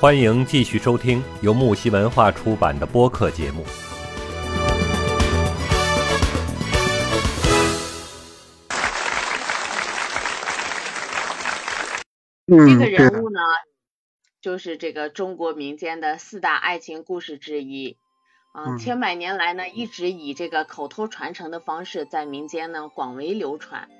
欢迎继续收听由木西文化出版的播客节目。这个人物呢，就是这个中国民间的四大爱情故事之一啊，千百年来呢，一直以这个口头传承的方式在民间呢广为流传。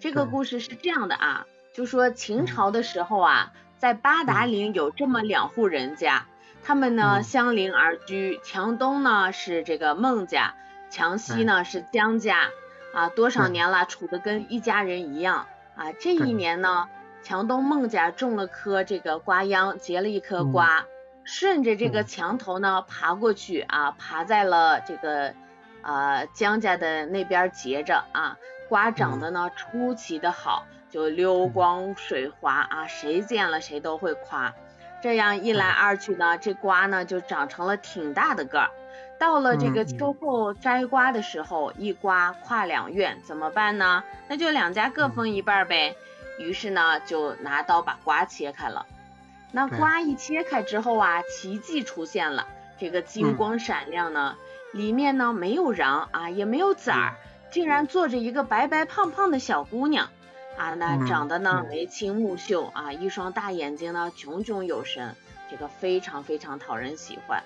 这个故事是这样的啊，就说秦朝的时候啊。在八达岭有这么两户人家，他们呢相邻而居。墙东呢是这个孟家，墙西呢是姜家，啊，多少年了，处的跟一家人一样啊。这一年呢，墙东孟家种了棵这个瓜秧，结了一颗瓜，顺着这个墙头呢爬过去啊，爬在了这个啊姜家的那边结着啊，瓜长得呢出奇的好。就溜光水滑啊，谁见了谁都会夸。这样一来二去呢，这瓜呢就长成了挺大的个儿。到了这个秋后摘瓜的时候，一瓜跨两院，怎么办呢？那就两家各分一半呗。于是呢，就拿刀把瓜切开了。那瓜一切开之后啊，奇迹出现了，这个金光闪亮呢，里面呢没有瓤啊，也没有籽儿，竟然坐着一个白白胖胖的小姑娘。啊，那长得呢眉清目秀啊，一双大眼睛呢炯炯有神，这个非常非常讨人喜欢。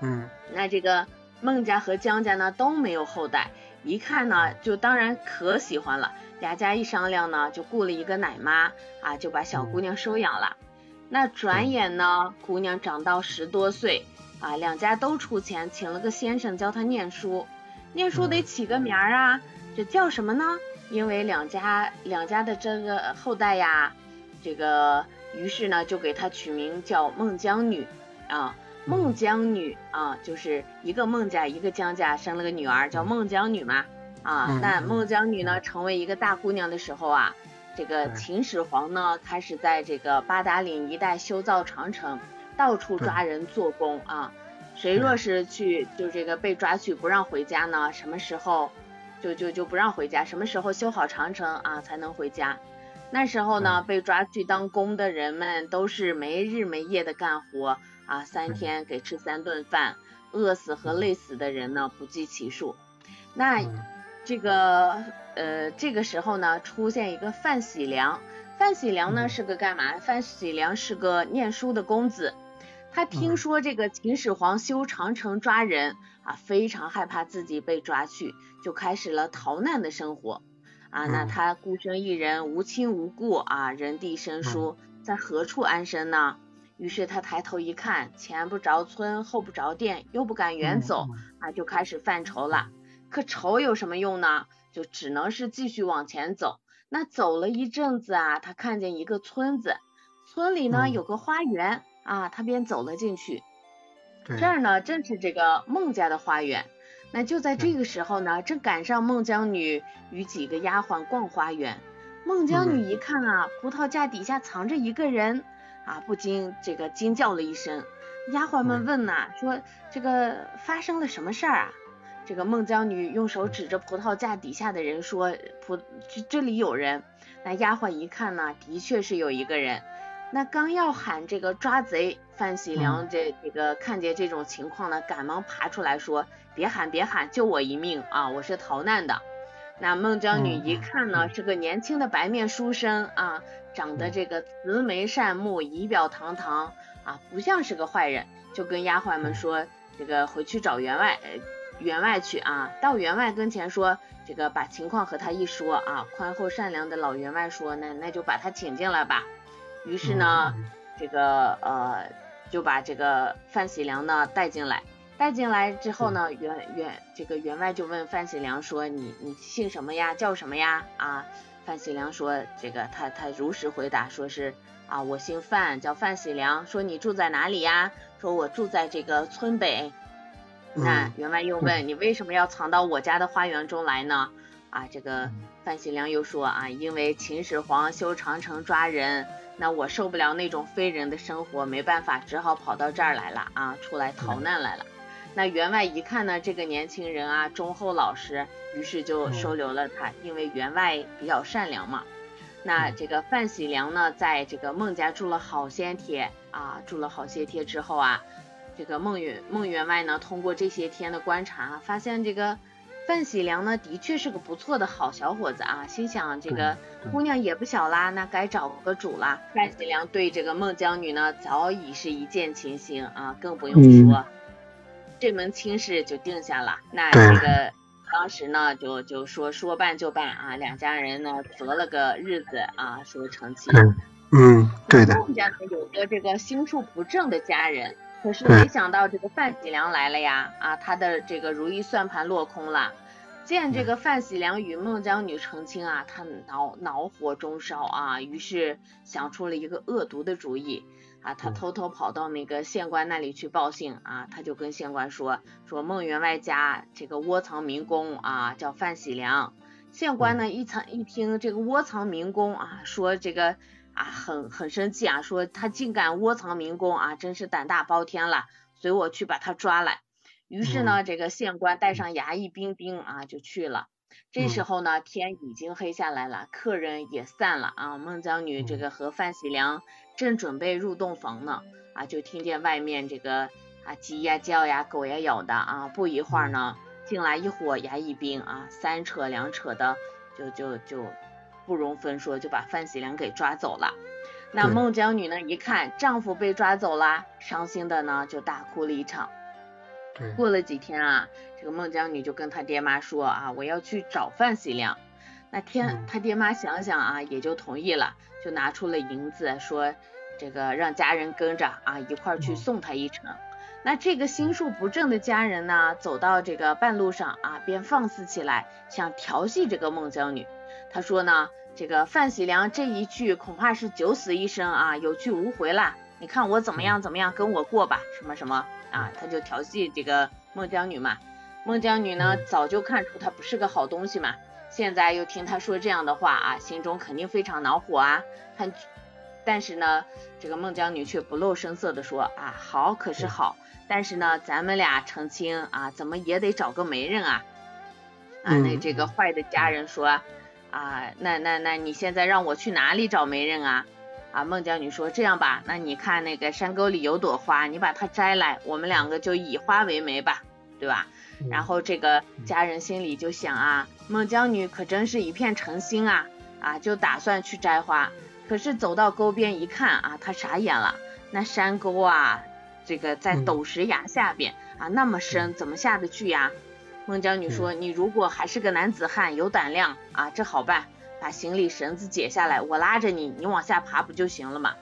嗯，那这个孟家和江家呢都没有后代，一看呢就当然可喜欢了。俩家一商量呢，就雇了一个奶妈啊，就把小姑娘收养了。那转眼呢，姑娘长到十多岁啊，两家都出钱请了个先生教她念书，念书得起个名儿啊，这叫什么呢？因为两家两家的这个后代呀，这个于是呢就给她取名叫孟姜女啊，孟姜女啊，就是一个孟家一个姜家生了个女儿叫孟姜女嘛啊，那孟姜女呢成为一个大姑娘的时候啊，这个秦始皇呢开始在这个八达岭一带修造长城，到处抓人做工啊，谁若是去就这个被抓去不让回家呢，什么时候？就就就不让回家，什么时候修好长城啊才能回家？那时候呢，被抓去当工的人们都是没日没夜的干活啊，三天给吃三顿饭，饿死和累死的人呢不计其数。那这个呃这个时候呢，出现一个范喜良，范喜良呢是个干嘛？范喜良是个念书的公子。他听说这个秦始皇修长城抓人啊，非常害怕自己被抓去，就开始了逃难的生活啊。那他孤身一人，无亲无故啊，人地生疏，在何处安身呢？于是他抬头一看，前不着村，后不着店，又不敢远走啊，就开始犯愁了。可愁有什么用呢？就只能是继续往前走。那走了一阵子啊，他看见一个村子，村里呢有个花园。啊，他便走了进去。这儿呢，正是这个孟家的花园。那就在这个时候呢，正赶上孟姜女与几个丫鬟逛花园。孟姜女一看啊，葡萄架底下藏着一个人啊，不禁这个惊叫了一声。丫鬟们问呐，说这个发生了什么事儿啊？这个孟姜女用手指着葡萄架底下的人说：“葡这这里有人。”那丫鬟一看呢，的确是有一个人。那刚要喊这个抓贼，范喜良这这个看见这种情况呢，赶忙爬出来说：“别喊别喊，救我一命啊！我是逃难的。”那孟姜女一看呢，是个年轻的白面书生啊，长得这个慈眉善目，仪表堂堂啊，不像是个坏人，就跟丫鬟们说：“这个回去找员外，员外去啊。”到员外跟前说：“这个把情况和他一说啊。”宽厚善良的老员外说：“那那就把他请进来吧。”于是呢，这个呃就把这个范喜良呢带进来，带进来之后呢，员员这个员外就问范喜良说：“你你姓什么呀？叫什么呀？”啊，范喜良说：“这个他他如实回答，说是啊，我姓范，叫范喜良。说你住在哪里呀？说我住在这个村北。那员外又问你为什么要藏到我家的花园中来呢？啊，这个范喜良又说啊，因为秦始皇修长城抓人。”那我受不了那种非人的生活，没办法，只好跑到这儿来了啊，出来逃难来了。那员外一看呢，这个年轻人啊，忠厚老实，于是就收留了他，因为员外比较善良嘛。那这个范喜良呢，在这个孟家住了好些天啊，住了好些天之后啊，这个孟员孟员外呢，通过这些天的观察，发现这个。范喜良呢，的确是个不错的好小伙子啊，心想这个姑娘也不小啦，那该找个主啦。范喜良对这个孟姜女呢，早已是一见倾心啊，更不用说这门亲事就定下了。那这个当时呢，就就说说办就办啊，两家人呢择了个日子啊，说成亲。嗯，对的。孟家呢有个这个心术不正的家人。可是没想到这个范喜良来了呀，啊，他的这个如意算盘落空了。见这个范喜良与孟姜女成亲啊，他恼恼火中烧啊，于是想出了一个恶毒的主意啊，他偷偷跑到那个县官那里去报信啊，他就跟县官说说孟员外家这个窝藏民工啊，叫范喜良。县官呢一层一听这个窝藏民工啊，说这个。啊，很很生气啊，说他竟敢窝藏民工啊，真是胆大包天了，随我去把他抓来。于是呢，这个县官带上衙役兵丁啊，就去了。这时候呢，天已经黑下来了，客人也散了啊。孟姜女这个和范喜良正准备入洞房呢，啊，就听见外面这个啊鸡呀叫呀，狗呀咬的啊。不一会儿呢，进来一伙衙役兵啊，三扯两扯的，就就就。不容分说，就把范喜良给抓走了。那孟姜女呢？一看丈夫被抓走了，伤心的呢就大哭了一场。过了几天啊，这个孟姜女就跟她爹妈说啊，我要去找范喜良。那天他爹妈想想啊，也就同意了，就拿出了银子，说这个让家人跟着啊一块去送他一程。那这个心术不正的家人呢，走到这个半路上啊，便放肆起来，想调戏这个孟姜女。他说呢，这个范喜良这一去恐怕是九死一生啊，有去无回了。你看我怎么样怎么样，跟我过吧，什么什么啊，他就调戏这个孟姜女嘛。孟姜女呢，早就看出他不是个好东西嘛，现在又听他说这样的话啊，心中肯定非常恼火啊。他，但是呢，这个孟姜女却不露声色的说啊，好可是好，但是呢，咱们俩成亲啊，怎么也得找个媒人啊。啊，那这个坏的家人说。啊，那那那你现在让我去哪里找媒人啊？啊，孟姜女说这样吧，那你看那个山沟里有朵花，你把它摘来，我们两个就以花为媒吧，对吧？然后这个家人心里就想啊，孟姜女可真是一片诚心啊，啊，就打算去摘花。可是走到沟边一看啊，她傻眼了，那山沟啊，这个在陡石崖下边啊，那么深，怎么下得去呀？孟姜女说：“你如果还是个男子汉，有胆量啊，这好办，把行李绳子解下来，我拉着你，你往下爬不就行了嘛？”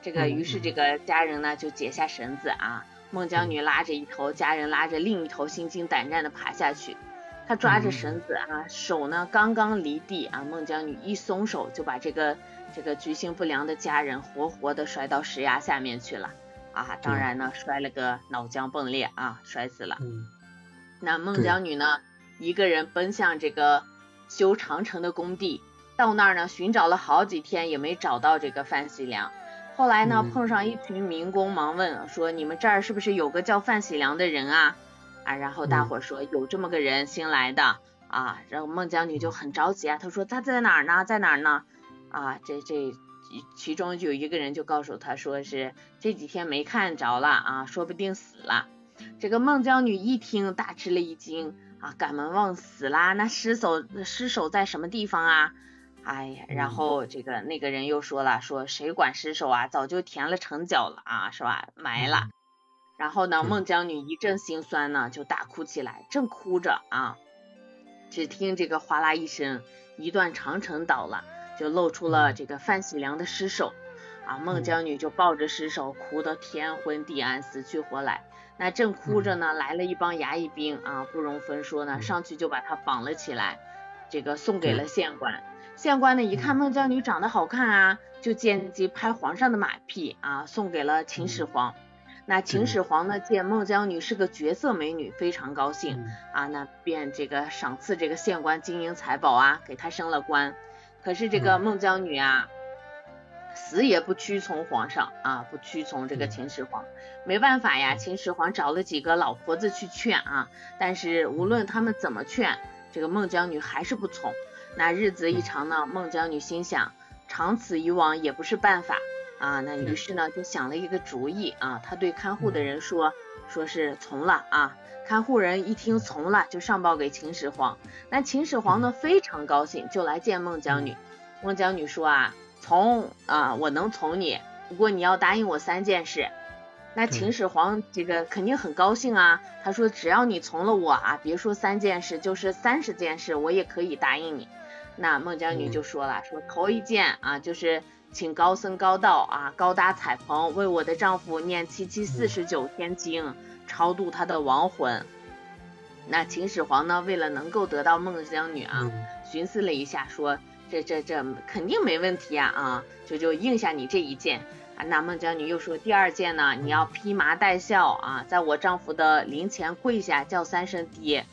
这个于是这个家人呢就解下绳子啊，孟姜女拉着一头，家人拉着另一头，心惊胆战的爬下去。他抓着绳子啊，手呢刚刚离地啊，孟姜女一松手就把这个这个居心不良的家人活活的摔到石崖下面去了啊！当然呢，摔了个脑浆迸裂啊，摔死了。那孟姜女呢，一个人奔向这个修长城的工地，到那儿呢，寻找了好几天也没找到这个范喜良。后来呢，碰上一群民工，忙问说：“你们这儿是不是有个叫范喜良的人啊？”啊，然后大伙说有这么个人，新来的啊。然后孟姜女就很着急啊，她说：“他在哪儿呢？在哪儿呢？”啊，这这其中有一个人就告诉她说是这几天没看着了啊，说不定死了。这个孟姜女一听，大吃了一惊啊，赶忙问死啦，那尸首尸首在什么地方啊？哎呀，然后这个那个人又说了，说谁管尸首啊，早就填了城角了啊，是吧？埋了。然后呢，孟姜女一阵心酸呢，就大哭起来，正哭着啊，只听这个哗啦一声，一段长城倒了，就露出了这个范喜良的尸首啊，孟姜女就抱着尸首，哭得天昏地暗，死去活来。那正哭着呢，来了一帮衙役兵啊，不容分说呢，上去就把他绑了起来，这个送给了县官。县官呢一看孟姜女长得好看啊，就见机拍皇上的马屁啊，送给了秦始皇。那秦始皇呢见孟姜女是个绝色美女，非常高兴啊，那便这个赏赐这个县官金银财宝啊，给他升了官。可是这个孟姜女啊。死也不屈从皇上啊，不屈从这个秦始皇，没办法呀。秦始皇找了几个老婆子去劝啊，但是无论他们怎么劝，这个孟姜女还是不从。那日子一长呢，孟姜女心想，长此以往也不是办法啊。那于是呢，就想了一个主意啊，她对看护的人说，说是从了啊。看护人一听从了，就上报给秦始皇。那秦始皇呢非常高兴，就来见孟姜女。孟姜女说啊，从啊，我能从你，不过你要答应我三件事。那秦始皇这个肯定很高兴啊，他说只要你从了我啊，别说三件事，就是三十件事，我也可以答应你。那孟姜女就说了，说头一件啊，就是请高僧高道啊，高搭彩棚，为我的丈夫念七七四十九天经，超度他的亡魂。那秦始皇呢，为了能够得到孟姜女啊，寻思了一下，说这这这肯定没问题啊啊，就就应下你这一件。啊，那孟姜女又说第二件呢，你要披麻戴孝啊，在我丈夫的灵前跪下叫三声爹。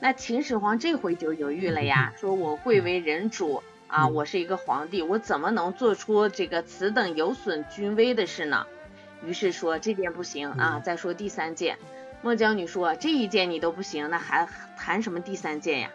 那秦始皇这回就犹豫了呀，说我贵为人主啊，我是一个皇帝，我怎么能做出这个此等有损君威的事呢？于是说这件不行啊，再说第三件。孟姜女说这一件你都不行，那还谈什么第三件呀？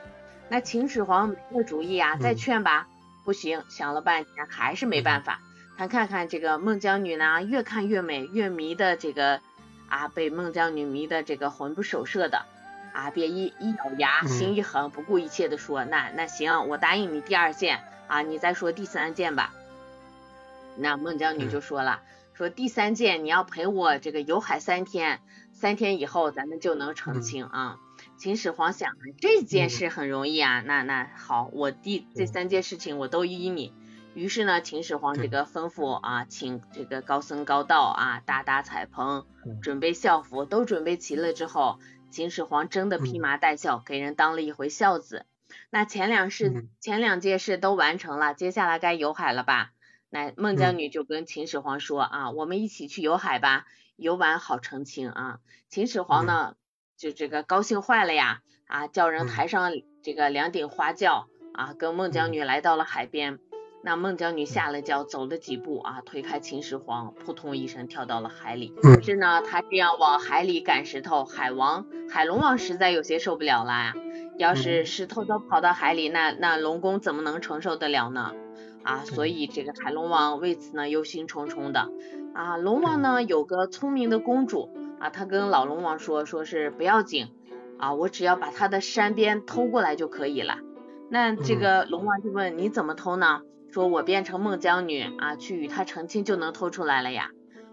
那秦始皇没个主意啊，再劝吧，不行，想了半天还是没办法。他看看这个孟姜女呢，越看越美，越迷的这个啊，被孟姜女迷的这个魂不守舍的啊，便一一咬牙，心一横，不顾一切的说，那那行，我答应你第二件啊，你再说第三件吧。那孟姜女就说了，说第三件你要陪我这个游海三天，三天以后咱们就能成亲啊。秦始皇想，这件事很容易啊，那那好，我第这三件事情我都依你。于是呢，秦始皇这个吩咐啊，请这个高僧高道啊，搭搭彩棚，准备孝服，都准备齐了之后，秦始皇真的披麻戴孝，给人当了一回孝子。那前两事，前两件事都完成了，接下来该游海了吧？那孟姜女就跟秦始皇说啊，我们一起去游海吧，游完好成亲啊。秦始皇呢，就这个高兴坏了呀，啊，叫人抬上这个两顶花轿啊，跟孟姜女来到了海边。那孟姜女下了轿，走了几步啊，推开秦始皇，扑通一声跳到了海里。可是呢，他这样往海里赶石头，海王海龙王实在有些受不了了呀。要是石头都跑到海里，那那龙宫怎么能承受得了呢？啊，所以这个海龙王为此呢忧心忡忡的。啊，龙王呢有个聪明的公主啊，他跟老龙王说，说是不要紧啊，我只要把他的山鞭偷过来就可以了。那这个龙王就问你怎么偷呢？说我变成孟姜女啊，去与他成亲就能偷出来了呀。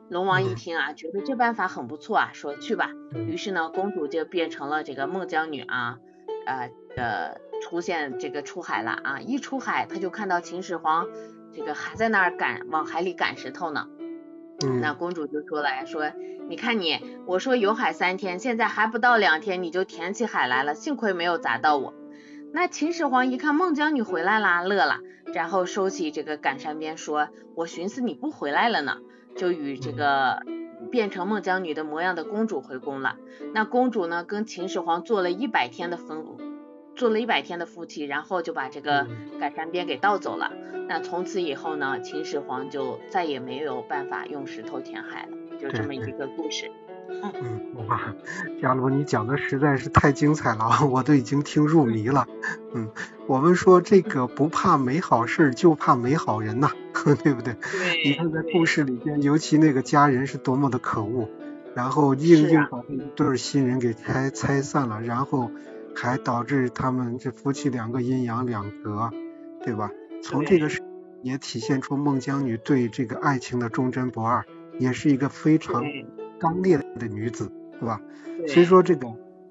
龙王一听啊，觉得这办法很不错啊，说去吧。于是呢，公主就变成了这个孟姜女啊，呃呃出现这个出海了啊。一出海，他就看到秦始皇这个还在那儿赶往海里赶石头呢。那公主就说来，说你看你，我说有海三天，现在还不到两天你就填起海来了，幸亏没有砸到我。那秦始皇一看孟姜女回来啦，乐了。然后收起这个赶山鞭，说：“我寻思你不回来了呢，就与这个变成孟姜女的模样的公主回宫了。那公主呢，跟秦始皇做了一百天的夫，做了一百天的夫妻，然后就把这个改善鞭给盗走了。那从此以后呢，秦始皇就再也没有办法用石头填海了，就这么一个故事。”嗯，哇，伽罗，你讲的实在是太精彩了，我都已经听入迷了。嗯，我们说这个不怕没好事，就怕没好人呐，对不对？对。你看在故事里边，尤其那个家人是多么的可恶，然后硬硬把这一对新人给拆拆散了，然后还导致他们这夫妻两个阴阳两隔，对吧？从这个也体现出孟姜女对这个爱情的忠贞不二，也是一个非常。刚烈的女子，对吧？所以说这个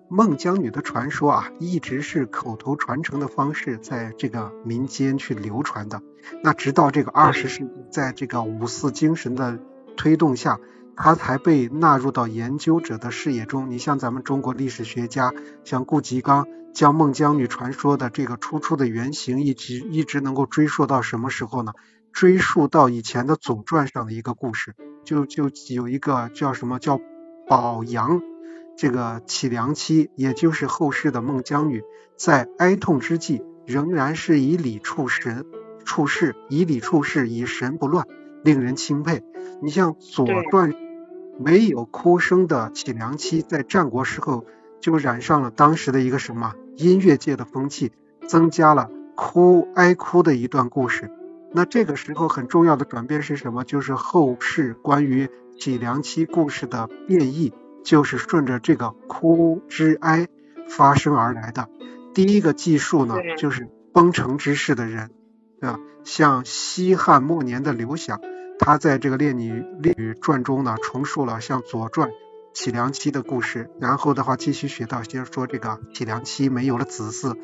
孟姜女的传说啊，一直是口头传承的方式，在这个民间去流传的。那直到这个二十世纪，在这个五四精神的推动下，它才被纳入到研究者的视野中。你像咱们中国历史学家，像顾颉刚，将孟姜女传说的这个出处的原型，一直一直能够追溯到什么时候呢？追溯到以前的《左传》上的一个故事。就就有一个叫什么叫宝阳这个启良妻，也就是后世的孟姜女，在哀痛之际，仍然是以礼处神处事，以礼处事，以神不乱，令人钦佩。你像《左传》没有哭声的启良妻，在战国时候就染上了当时的一个什么音乐界的风气，增加了哭哀哭的一段故事。那这个时候很重要的转变是什么？就是后世关于启良期故事的变异，就是顺着这个哭之哀发生而来的。第一个记述呢，就是崩城之事的人，对吧？像西汉末年的刘享，他在这个《列女列女传》中呢，重述了像《左传》启良期的故事。然后的话，继续学到，先说这个启良期没有了子嗣，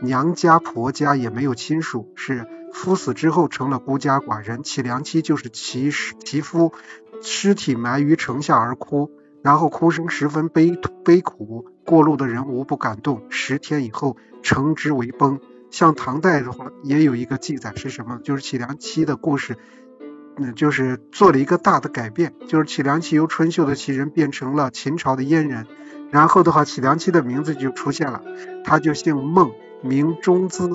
娘家婆家也没有亲属，是夫死之后成了孤家寡人。启良期就是其其夫尸体埋于城下而哭，然后哭声十分悲悲苦，过路的人无不感动。十天以后，城之为崩。像唐代的话，也有一个记载是什么？就是启良期的故事，那，就是做了一个大的改变，就是启良期由春秀的齐人变成了秦朝的阉人，然后的话，启良期的名字就出现了，他就姓孟，名中资，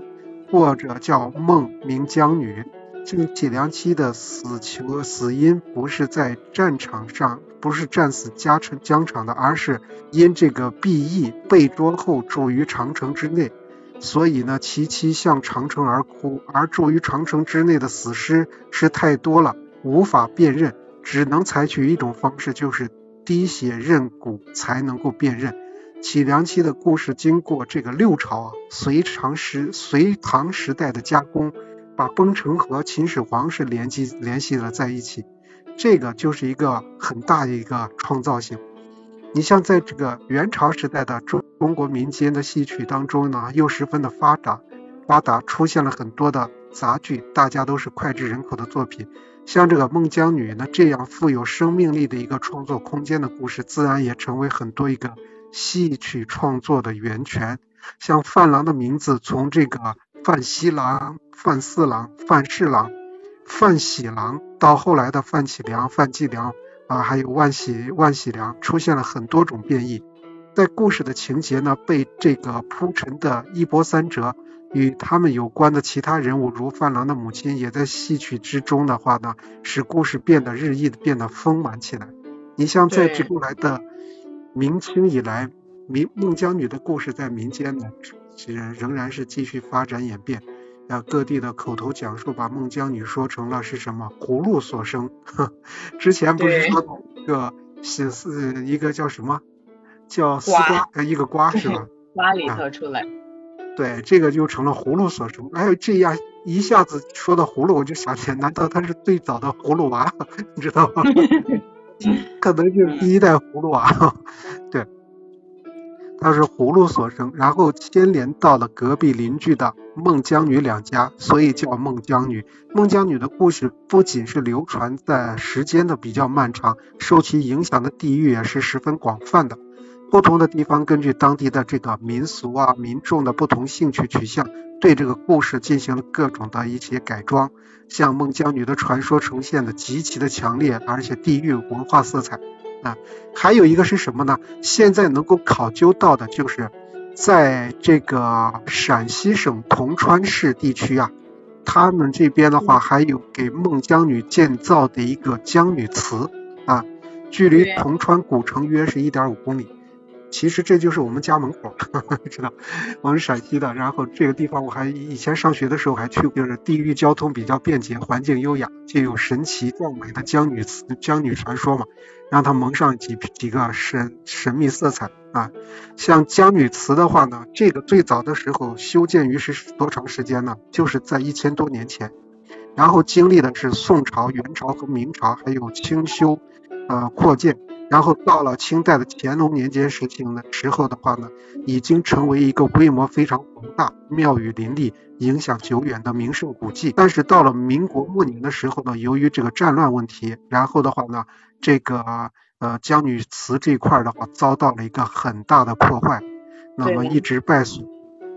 或者叫孟，名姜女。这个启良期的死求死因不是在战场上，不是战死疆城疆场的，而是因这个避役被捉后住于长城之内。所以呢，其妻向长城而哭，而住于长城之内的死尸是太多了，无法辨认，只能采取一种方式，就是滴血认骨才能够辨认。启良期的故事经过这个六朝啊，隋唐时隋唐时代的加工，把崩城和秦始皇是联系联系了在一起，这个就是一个很大的一个创造性。你像在这个元朝时代的中中国民间的戏曲当中呢，又十分的发达，发达出现了很多的杂剧，大家都是脍炙人口的作品。像这个《孟姜女》呢，这样富有生命力的一个创作空间的故事，自然也成为很多一个戏曲创作的源泉。像范郎的名字，从这个范西郎、范四郎、范侍郎、范喜郎，到后来的范启良、范继良。啊，还有万喜万喜良出现了很多种变异，在故事的情节呢被这个铺陈的一波三折，与他们有关的其他人物如范郎的母亲也在戏曲之中的话呢，使故事变得日益的变得丰满起来。你像在这过来的明清以来，明孟姜女的故事在民间呢，其实仍然是继续发展演变。啊，各地的口头讲述把孟姜女说成了是什么葫芦所生。之前不是说一个是是一个叫什么叫丝瓜呃一个瓜是吧？瓜里头出来。对，这个就成了葫芦所生。哎，这样一下子说到葫芦，我就想起来，难道他是最早的葫芦娃？你知道吗？可能就是第一代葫芦娃。对。他是葫芦所生，然后牵连到了隔壁邻居的孟姜女两家，所以叫孟姜女。孟姜女的故事不仅是流传在时间的比较漫长，受其影响的地域也是十分广泛的。不同的地方根据当地的这个民俗啊、民众的不同兴趣取向，对这个故事进行了各种的一些改装。像孟姜女的传说呈现的极其的强烈，而且地域文化色彩。啊，还有一个是什么呢？现在能够考究到的就是，在这个陕西省铜川市地区啊，他们这边的话还有给孟姜女建造的一个姜女祠啊，距离铜川古城约是一点五公里。其实这就是我们家门口，知道，我们陕西的。然后这个地方我还以前上学的时候还去过，就是地域交通比较便捷，环境优雅，就有神奇壮美的江女祠、江女传说嘛，让它蒙上几几个神神秘色彩啊。像江女祠的话呢，这个最早的时候修建于是多长时间呢？就是在一千多年前，然后经历的是宋朝、元朝和明朝，还有清修呃扩建。然后到了清代的乾隆年间时期呢，时候的话呢，已经成为一个规模非常宏大、庙宇林立、影响久远的名胜古迹。但是到了民国末年的时候呢，由于这个战乱问题，然后的话呢，这个呃江女祠这块的话遭到了一个很大的破坏，那么一直败损。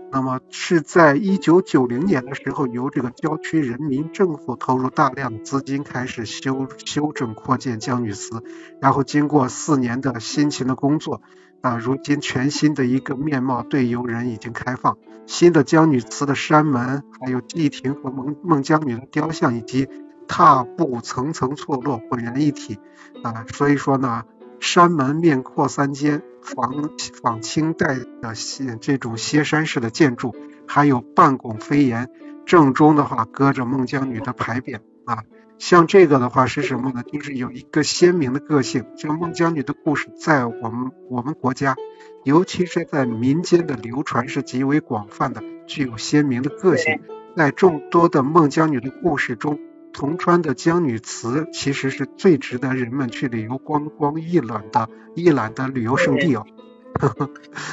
那么是在一九九零年的时候，由这个郊区人民政府投入大量资金开始修修整扩建江女祠，然后经过四年的辛勤的工作，啊，如今全新的一个面貌对游人已经开放。新的江女祠的山门，还有祭亭和孟孟姜女的雕像以及踏步层层错落，浑然一体，啊，所以说呢。山门面阔三间，仿仿清代的歇这种歇山式的建筑，还有半拱飞檐，正中的话搁着孟姜女的牌匾啊。像这个的话是什么呢？就是有一个鲜明的个性。这个孟姜女的故事，在我们我们国家，尤其是在民间的流传是极为广泛的，具有鲜明的个性。在众多的孟姜女的故事中，铜川的江女祠其实是最值得人们去旅游观光一览的一览的旅游胜地哦。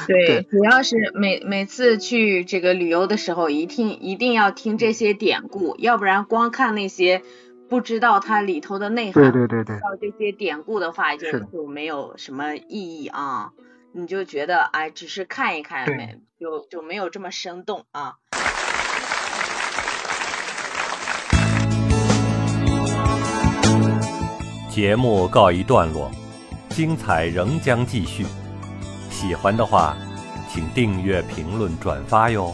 对，主要是每每次去这个旅游的时候，一定一定要听这些典故，要不然光看那些。不知道它里头的内涵，对对对对，到这些典故的话，就就没有什么意义啊。你就觉得哎，只是看一看，没就就没有这么生动啊。节目告一段落，精彩仍将继续。喜欢的话，请订阅、评论、转发哟。